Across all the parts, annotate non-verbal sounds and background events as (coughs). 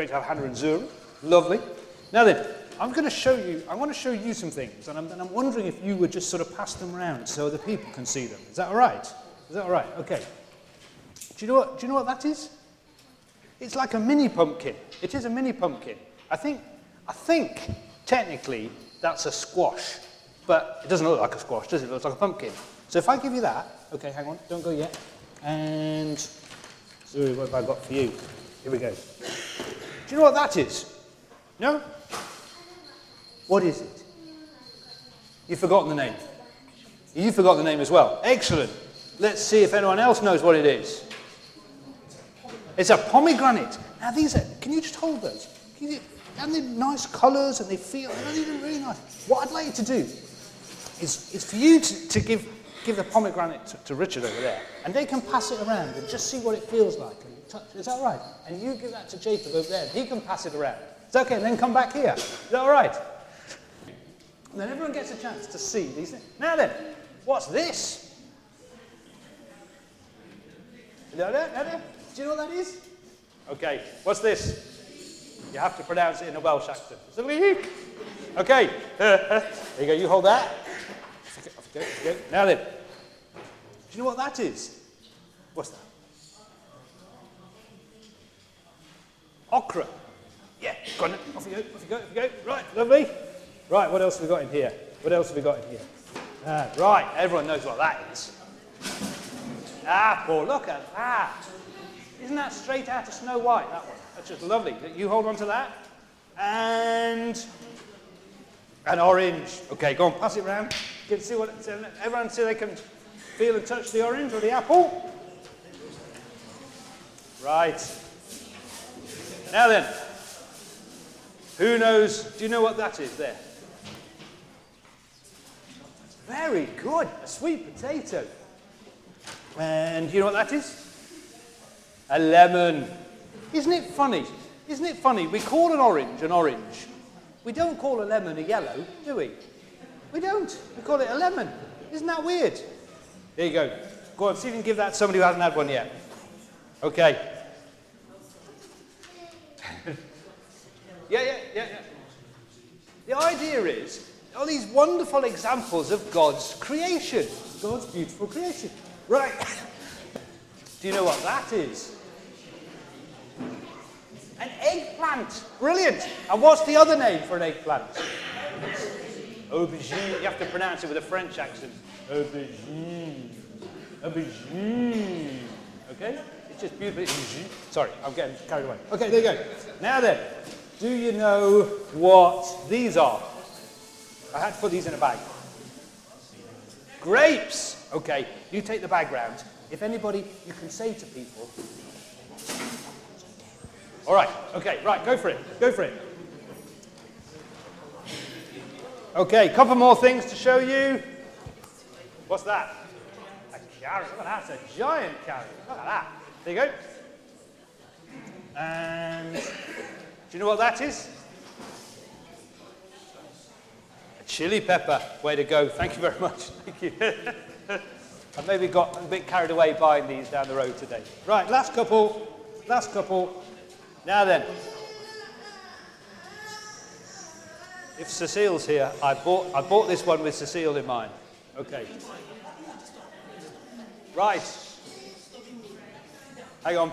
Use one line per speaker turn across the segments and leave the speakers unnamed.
Great to have Hannah and Zuri. Lovely. Now then, I'm going to show you, I want to show you some things, and I'm, and I'm wondering if you would just sort of pass them around so other people can see them. Is that all right? Is that all right? Okay. Do you know what, do you know what that is? It's like a mini pumpkin. It is a mini pumpkin. I think, I think, technically, that's a squash. But it doesn't look like a squash, does it? It looks like a pumpkin. So if I give you that, okay, hang on, don't go yet. And, sorry, what have I got for you? Here we go. Do you know what that is? No? What is it? You've forgotten the name. You've forgotten the name as well. Excellent. Let's see if anyone else knows what it is. It's a pomegranate. Now these are, can you just hold those? You, and they're nice colours and they feel, they're really nice. What I'd like you to do is, is for you to, to give, give the pomegranate to, to Richard over there and they can pass it around and just see what it feels like. And touch, is that right? And you give that to Jacob over there he can pass it around. It's okay? And then come back here. Is that all right? And then everyone gets a chance to see these things. Now then, what's this? Do you know what that is? Okay, what's this? You have to pronounce it in a Welsh accent. It's a leek. Okay, uh, uh, there you go, you hold that. Now then, do you know what that is? What's that? Okra. Yeah, go on, off you go, off you go, off you go. Right, lovely. Right, what else have we got in here? What else have we got in here? Ah, right, everyone knows what that is. Apple, look at that. Isn't that straight out of Snow White, that one? That's just lovely. You hold on to that. And an orange. Okay, go on, pass it around. Get see what everyone see they can feel and touch the orange or the apple. Right. Now then, who knows? Do you know what that is there? Very good. A sweet potato. And do you know what that is? A lemon. Isn't it funny? Isn't it funny? We call an orange an orange. We don't call a lemon a yellow, do we? We don't. We call it a lemon. Isn't that weird? There you go. Go on, see if you can give that to somebody who hasn't had one yet. Okay. Yeah, yeah, yeah, yeah. The idea is all these wonderful examples of God's creation, God's beautiful creation. Right. (laughs) Do you know what that is? An eggplant. Brilliant. And what's the other name for an eggplant? Aubergine. You have to pronounce it with a French accent. Aubergine. Aubergine. Okay? It's just beautiful. Sorry, I'm getting carried away. Okay, there you go. Now then, do you know what these are? I had to put these in a bag. Grapes. Okay, you take the bag round. If anybody, you can say to people. All right, okay, right, go for it. Go for it. Okay, couple more things to show you. What's that? A carrot. Look at that. It's a giant carrot. Look at that. There you go. And do you know what that is? A chili pepper. Way to go. Thank you very much. (laughs) Thank you. (laughs) I maybe got a bit carried away buying these down the road today. Right, last couple. Last couple. Now then. If Cecile's here, I bought, I bought this one with Cecile in mind. Okay. Right. Hang on.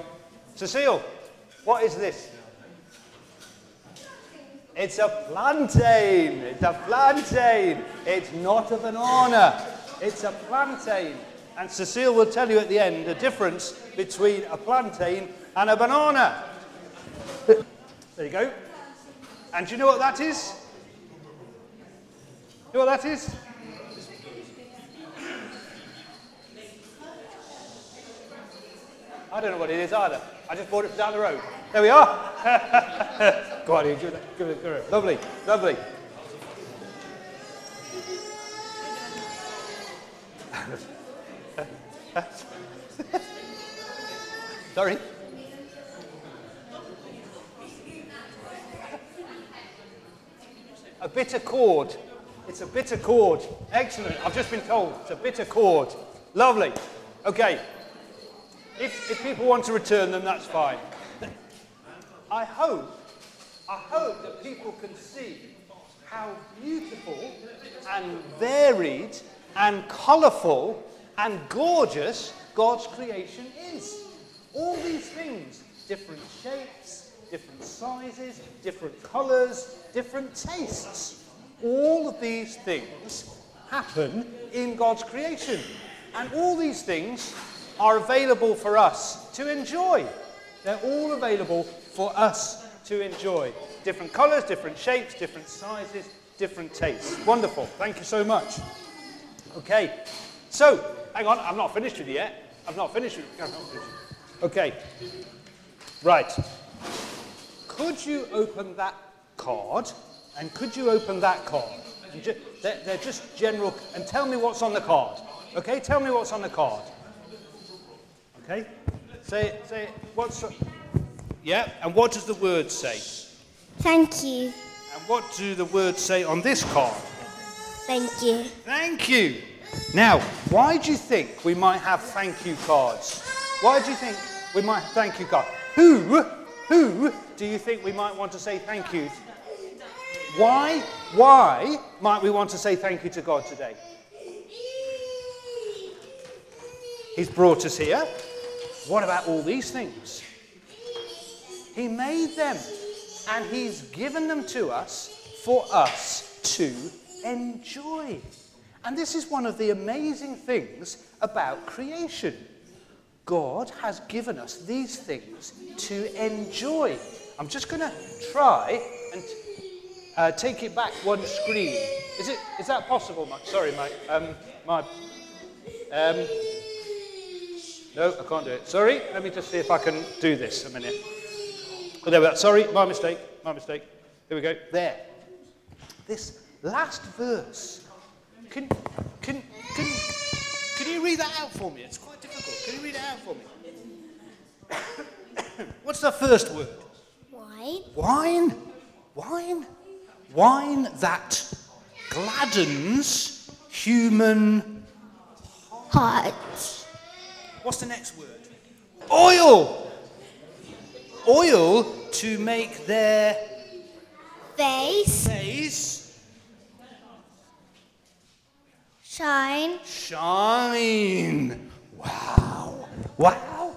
Cecile, what is this? It's a plantain. It's a plantain. It's not a banana. It's a plantain. And Cecile will tell you at the end the difference between a plantain and a banana. there you go. And do you know what that is? You know what that is? I don't know what it is either. I just bought it down the road. There we are. (laughs) Go on, give it, give it, give it. Lovely, lovely. (laughs) Sorry. A bitter gourd. It's a bitter gourd. Excellent. I've just been told it's a bitter gourd. Lovely. Okay. If, if people want to return them, that's fine. I hope I hope that people can see how beautiful and varied and colourful and gorgeous God's creation is. All these things, different shapes, different sizes, different colours, different tastes. All of these things happen in God's creation. And all these things are available for us to enjoy. They're all available for us to enjoy. Different colours, different shapes, different sizes, different tastes. Wonderful. Thank you so much. Okay. So, hang on, I'm not finished with you yet. I'm not finished with you. Okay. Right. Could you open that card? And could you open that card? Ju- they're, they're just general. And tell me what's on the card. Okay? Tell me what's on the card. Okay? Say. Say. What's. Yeah. And what does the word say?
Thank you.
And what do the words say on this card?
Thank you.
Thank you. Now, why do you think we might have thank you cards? Why do you think we might have thank you cards? Who, who do you think we might want to say thank you? Why, why might we want to say thank you to God today? He's brought us here. What about all these things? He made them and He's given them to us for us to enjoy. And this is one of the amazing things about creation. God has given us these things to enjoy. I'm just going to try and uh, take it back one screen. Is it? Is that possible, Mike? Sorry, Mike. Um, my. Um, no, I can't do it. Sorry. Let me just see if I can do this a minute. Oh, there we are. Sorry, my mistake. My mistake. Here we go. There. This last verse. Can, can, can, can you read that out for me? It's quite difficult. Can you read it out for me? (coughs) What's the first word?
Why?
Wine? Wine? Wine that gladdens human.
hearts.
What's the next word? Oil! Oil to make their
Face.
face
Shine.
shine. Wow. Wow.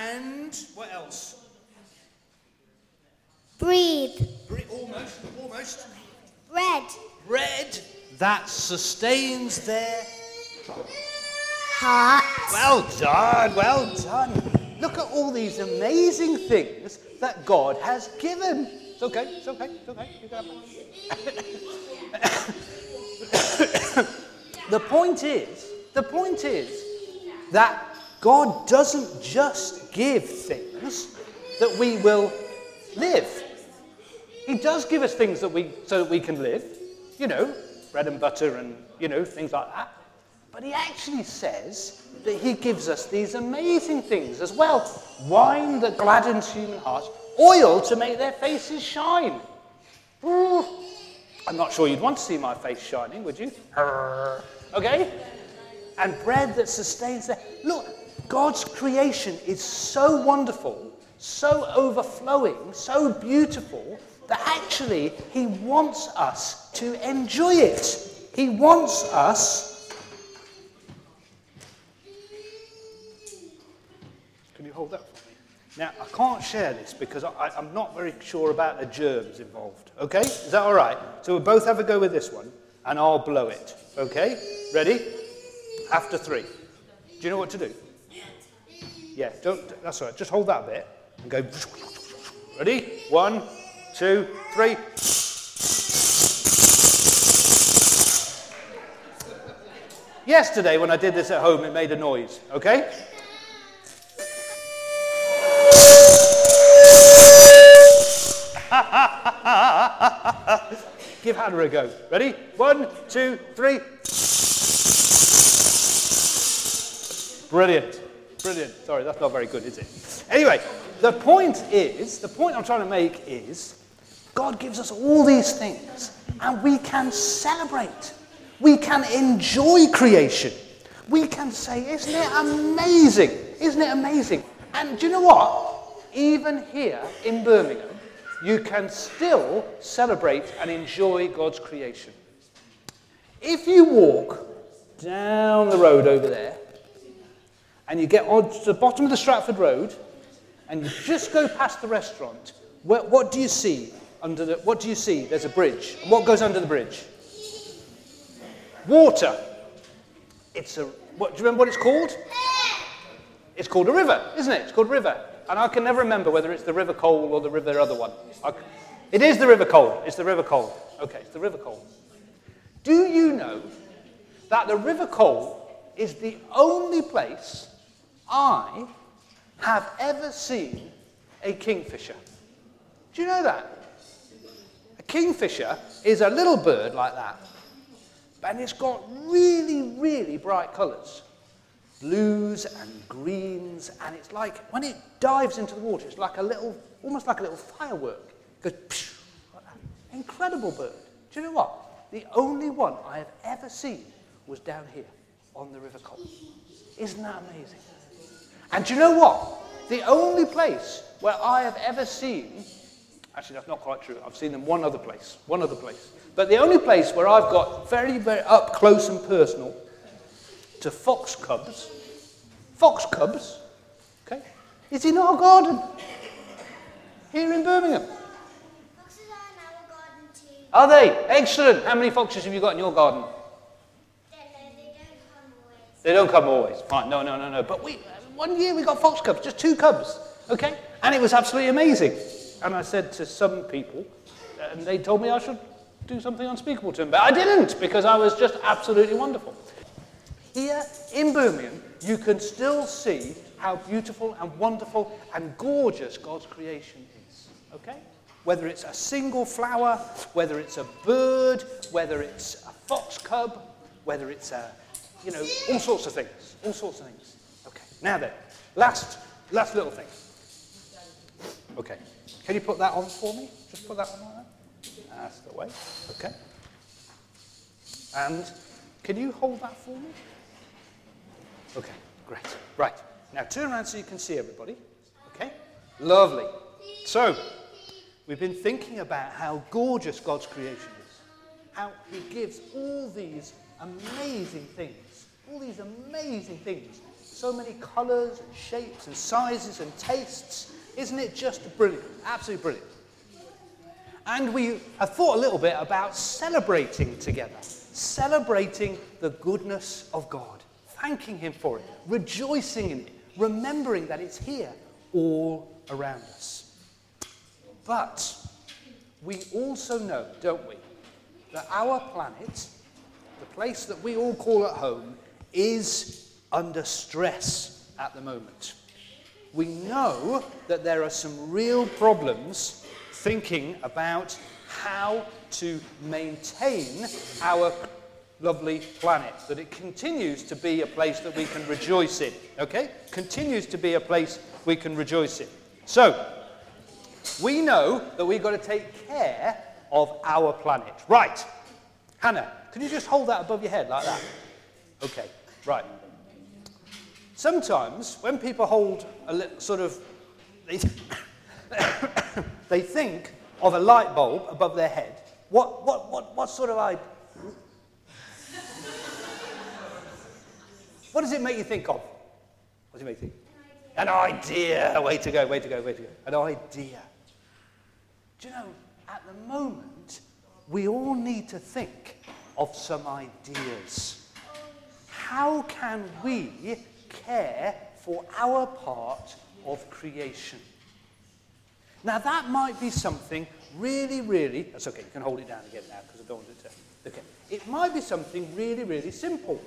And what else?
Breathe.
Bre- Almost, almost.
Red.
Bread that sustains their.
Heart.
Well done, well done. Look at all these amazing things that God has given. It's okay, it's okay, it's okay. You have (coughs) the point is, the point is that God doesn't just give things that we will live. He does give us things that we so that we can live, you know, bread and butter and you know things like that. But he actually says that he gives us these amazing things as well: wine that gladdens human hearts, oil to make their faces shine. I'm not sure you'd want to see my face shining, would you? Okay? And bread that sustains their. Look, God's creation is so wonderful, so overflowing, so beautiful that actually He wants us to enjoy it. He wants us. Can you hold that for me? Now, I can't share this because I, I'm not very sure about the germs involved. Okay? Is that all right? So we'll both have a go with this one and I'll blow it. Okay? Ready? After three. Do you know what to do? Yeah, don't, that's all right. Just hold that bit and go. Ready? One, two, three. Yesterday, when I did this at home, it made a noise. Okay? (laughs) Give Hannah a go. Ready? One, two, three. Brilliant. Brilliant. Sorry, that's not very good, is it? Anyway, the point is, the point I'm trying to make is, God gives us all these things, and we can celebrate. We can enjoy creation. We can say, Isn't it amazing? Isn't it amazing? And do you know what? Even here in Birmingham, you can still celebrate and enjoy God's creation. If you walk down the road over there and you get on to the bottom of the Stratford Road and you just go past the restaurant, what, what do you see under the, what do you see? There's a bridge. What goes under the bridge? Water. It's a, what, do you remember what it's called? It's called a river, isn't it? It's called a river. And I can never remember whether it's the River Cole or the River other one. I, it is the River Cole. It's the River Cole. Okay, it's the River Cole. Do you know that the River Cole is the only place I have ever seen a kingfisher? Do you know that? A kingfisher is a little bird like that, and it's got really, really bright colours blues and greens, and it's like when it dives into the water, it's like a little, almost like a little firework. It goes psh. Incredible bird. Do you know what? The only one I have ever seen was down here on the River Cole. Isn't that amazing? And do you know what? The only place where I have ever seen, actually, that's not quite true. I've seen them one other place, one other place. But the only place where I've got very, very up close and personal to fox cubs, fox cubs, okay, is in our garden here in Birmingham.
Foxes are in our garden.
Are they? Excellent. How many foxes have you got in your garden?
Don't come always.
They don't come always. Fine. No, no, no, no. But we, one year we got fox cubs, just two cubs. Okay? And it was absolutely amazing. And I said to some people, and they told me I should do something unspeakable to them. But I didn't because I was just absolutely wonderful. Here in Birmingham, you can still see how beautiful and wonderful and gorgeous God's creation is. Okay? Whether it's a single flower, whether it's a bird, whether it's a fox cub, whether it's a, you know, all sorts of things. All sorts of things. Okay. Now then, last, last little thing. Okay. Can you put that on for me? Just put that on like that. That's the way. Okay. And can you hold that for me? Okay, great. Right. Now turn around so you can see everybody. Okay? Lovely. So, we've been thinking about how gorgeous God's creation is. How He gives all these amazing things. All these amazing things. So many colours and shapes and sizes and tastes. Isn't it just brilliant? Absolutely brilliant. And we have thought a little bit about celebrating together, celebrating the goodness of God, thanking Him for it, rejoicing in it, remembering that it's here all around us. But we also know, don't we, that our planet, the place that we all call at home, is under stress at the moment. We know that there are some real problems thinking about how to maintain our lovely planet, that it continues to be a place that we can rejoice in, okay? Continues to be a place we can rejoice in. So, we know that we've got to take care of our planet. Right. Hannah, can you just hold that above your head like that? Okay, right. Sometimes when people hold a li- sort of, they, (coughs) they think of a light bulb above their head. What, what, what, what sort of idea? What does it make you think of? What does it make you think? An idea. Way to go, way to go, way to go. An idea. Do you know, at the moment, we all need to think of some ideas. How can we care for our part of creation? Now, that might be something really, really. That's okay, you can hold it down again now because I don't want it to. Okay. It might be something really, really simple.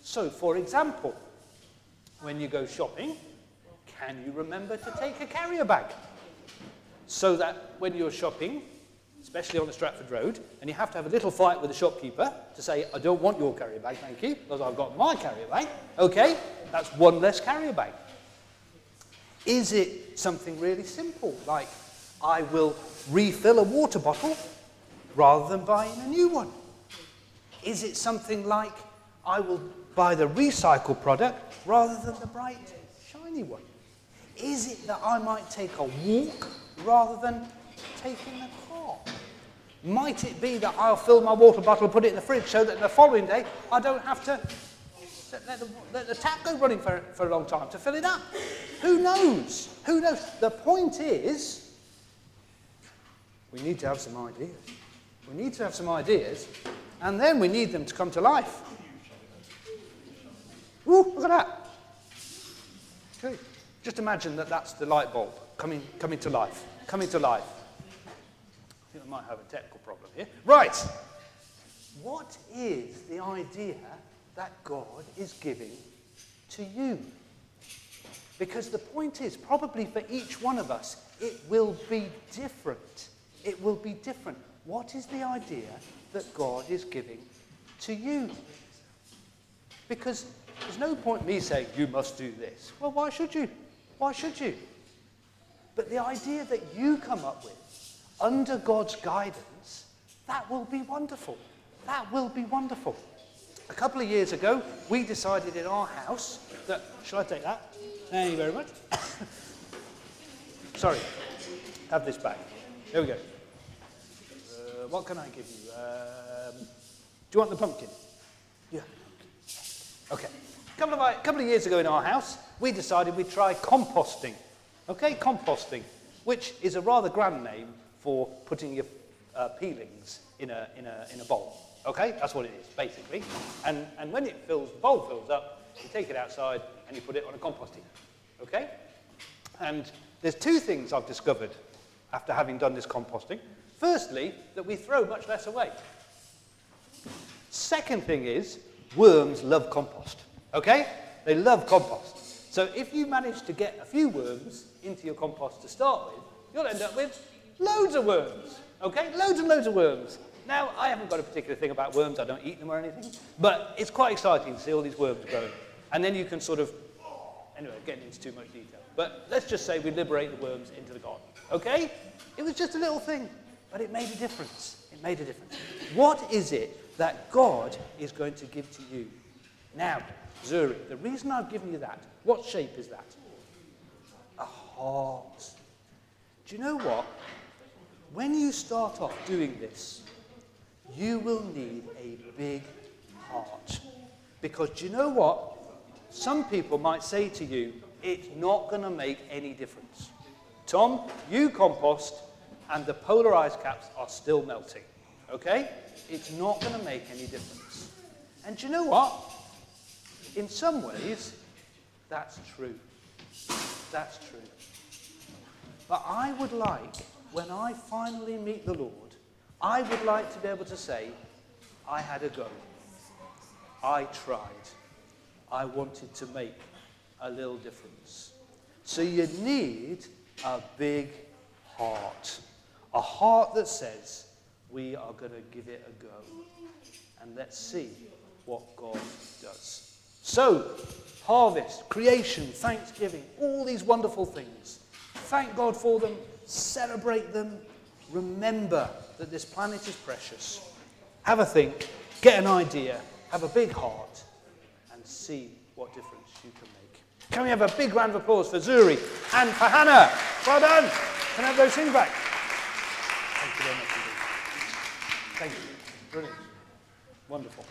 So, for example, when you go shopping, can you remember to take a carrier bag? So that when you're shopping, especially on the Stratford Road, and you have to have a little fight with the shopkeeper to say, I don't want your carrier bag, thank you, because I've got my carrier bag. Okay, that's one less carrier bag. Is it something really simple, like I will refill a water bottle rather than buying a new one? Is it something like I will buy the recycled product rather than the bright, shiny one? Is it that I might take a walk rather than taking the car? Might it be that I'll fill my water bottle and put it in the fridge so that the following day I don't have to let the, let the tap go running for, for a long time to fill it up? Who knows? Who knows? The point is, we need to have some ideas. We need to have some ideas, and then we need them to come to life. Ooh, look at that. Okay. Just imagine that that's the light bulb coming, coming to life. Coming to life. I think I might have a technical problem here. Right. What is the idea that God is giving to you? Because the point is, probably for each one of us, it will be different. It will be different. What is the idea that God is giving to you? Because there's no point me saying, you must do this. Well, why should you? Why should you? But the idea that you come up with under God's guidance, that will be wonderful. That will be wonderful. A couple of years ago, we decided in our house that, shall I take that? Thank you very much. (coughs) Sorry, have this back. Here we go. Uh, what can I give you? Um, do you want the pumpkin? Yeah. Okay. A couple of, a couple of years ago in our house, we decided we'd try composting. Okay, composting, which is a rather grand name for putting your uh, peelings in a, in, a, in a bowl. Okay, that's what it is, basically. And, and when it fills, the bowl fills up, you take it outside and you put it on a composting. Okay? And there's two things I've discovered after having done this composting. Firstly, that we throw much less away. Second thing is, worms love compost. Okay? They love compost. So if you manage to get a few worms into your compost to start with, you'll end up with loads of worms. Okay? Loads and loads of worms. Now, I haven't got a particular thing about worms, I don't eat them or anything, but it's quite exciting to see all these worms growing. And then you can sort of, anyway, getting into too much detail. But let's just say we liberate the worms into the garden. Okay? It was just a little thing, but it made a difference. It made a difference. What is it that God is going to give to you? Now, Zuri, the reason I've given you that, what shape is that? A heart. Do you know what? When you start off doing this, you will need a big heart. Because do you know what? Some people might say to you, it's not going to make any difference. Tom, you compost, and the polar ice caps are still melting. Okay? It's not going to make any difference. And do you know what? In some ways, that's true. That's true. But I would like, when I finally meet the Lord, I would like to be able to say, I had a go. I tried. I wanted to make a little difference. So you need a big heart. A heart that says, we are going to give it a go. And let's see what God does. So, harvest, creation, thanksgiving, all these wonderful things. Thank God for them, celebrate them, remember that this planet is precious. Have a think, get an idea, have a big heart, and see what difference you can make. Can we have a big round of applause for Zuri and for Hannah? Well done. Can I have those things back? Thank you very much. Thank you. Brilliant. Wonderful.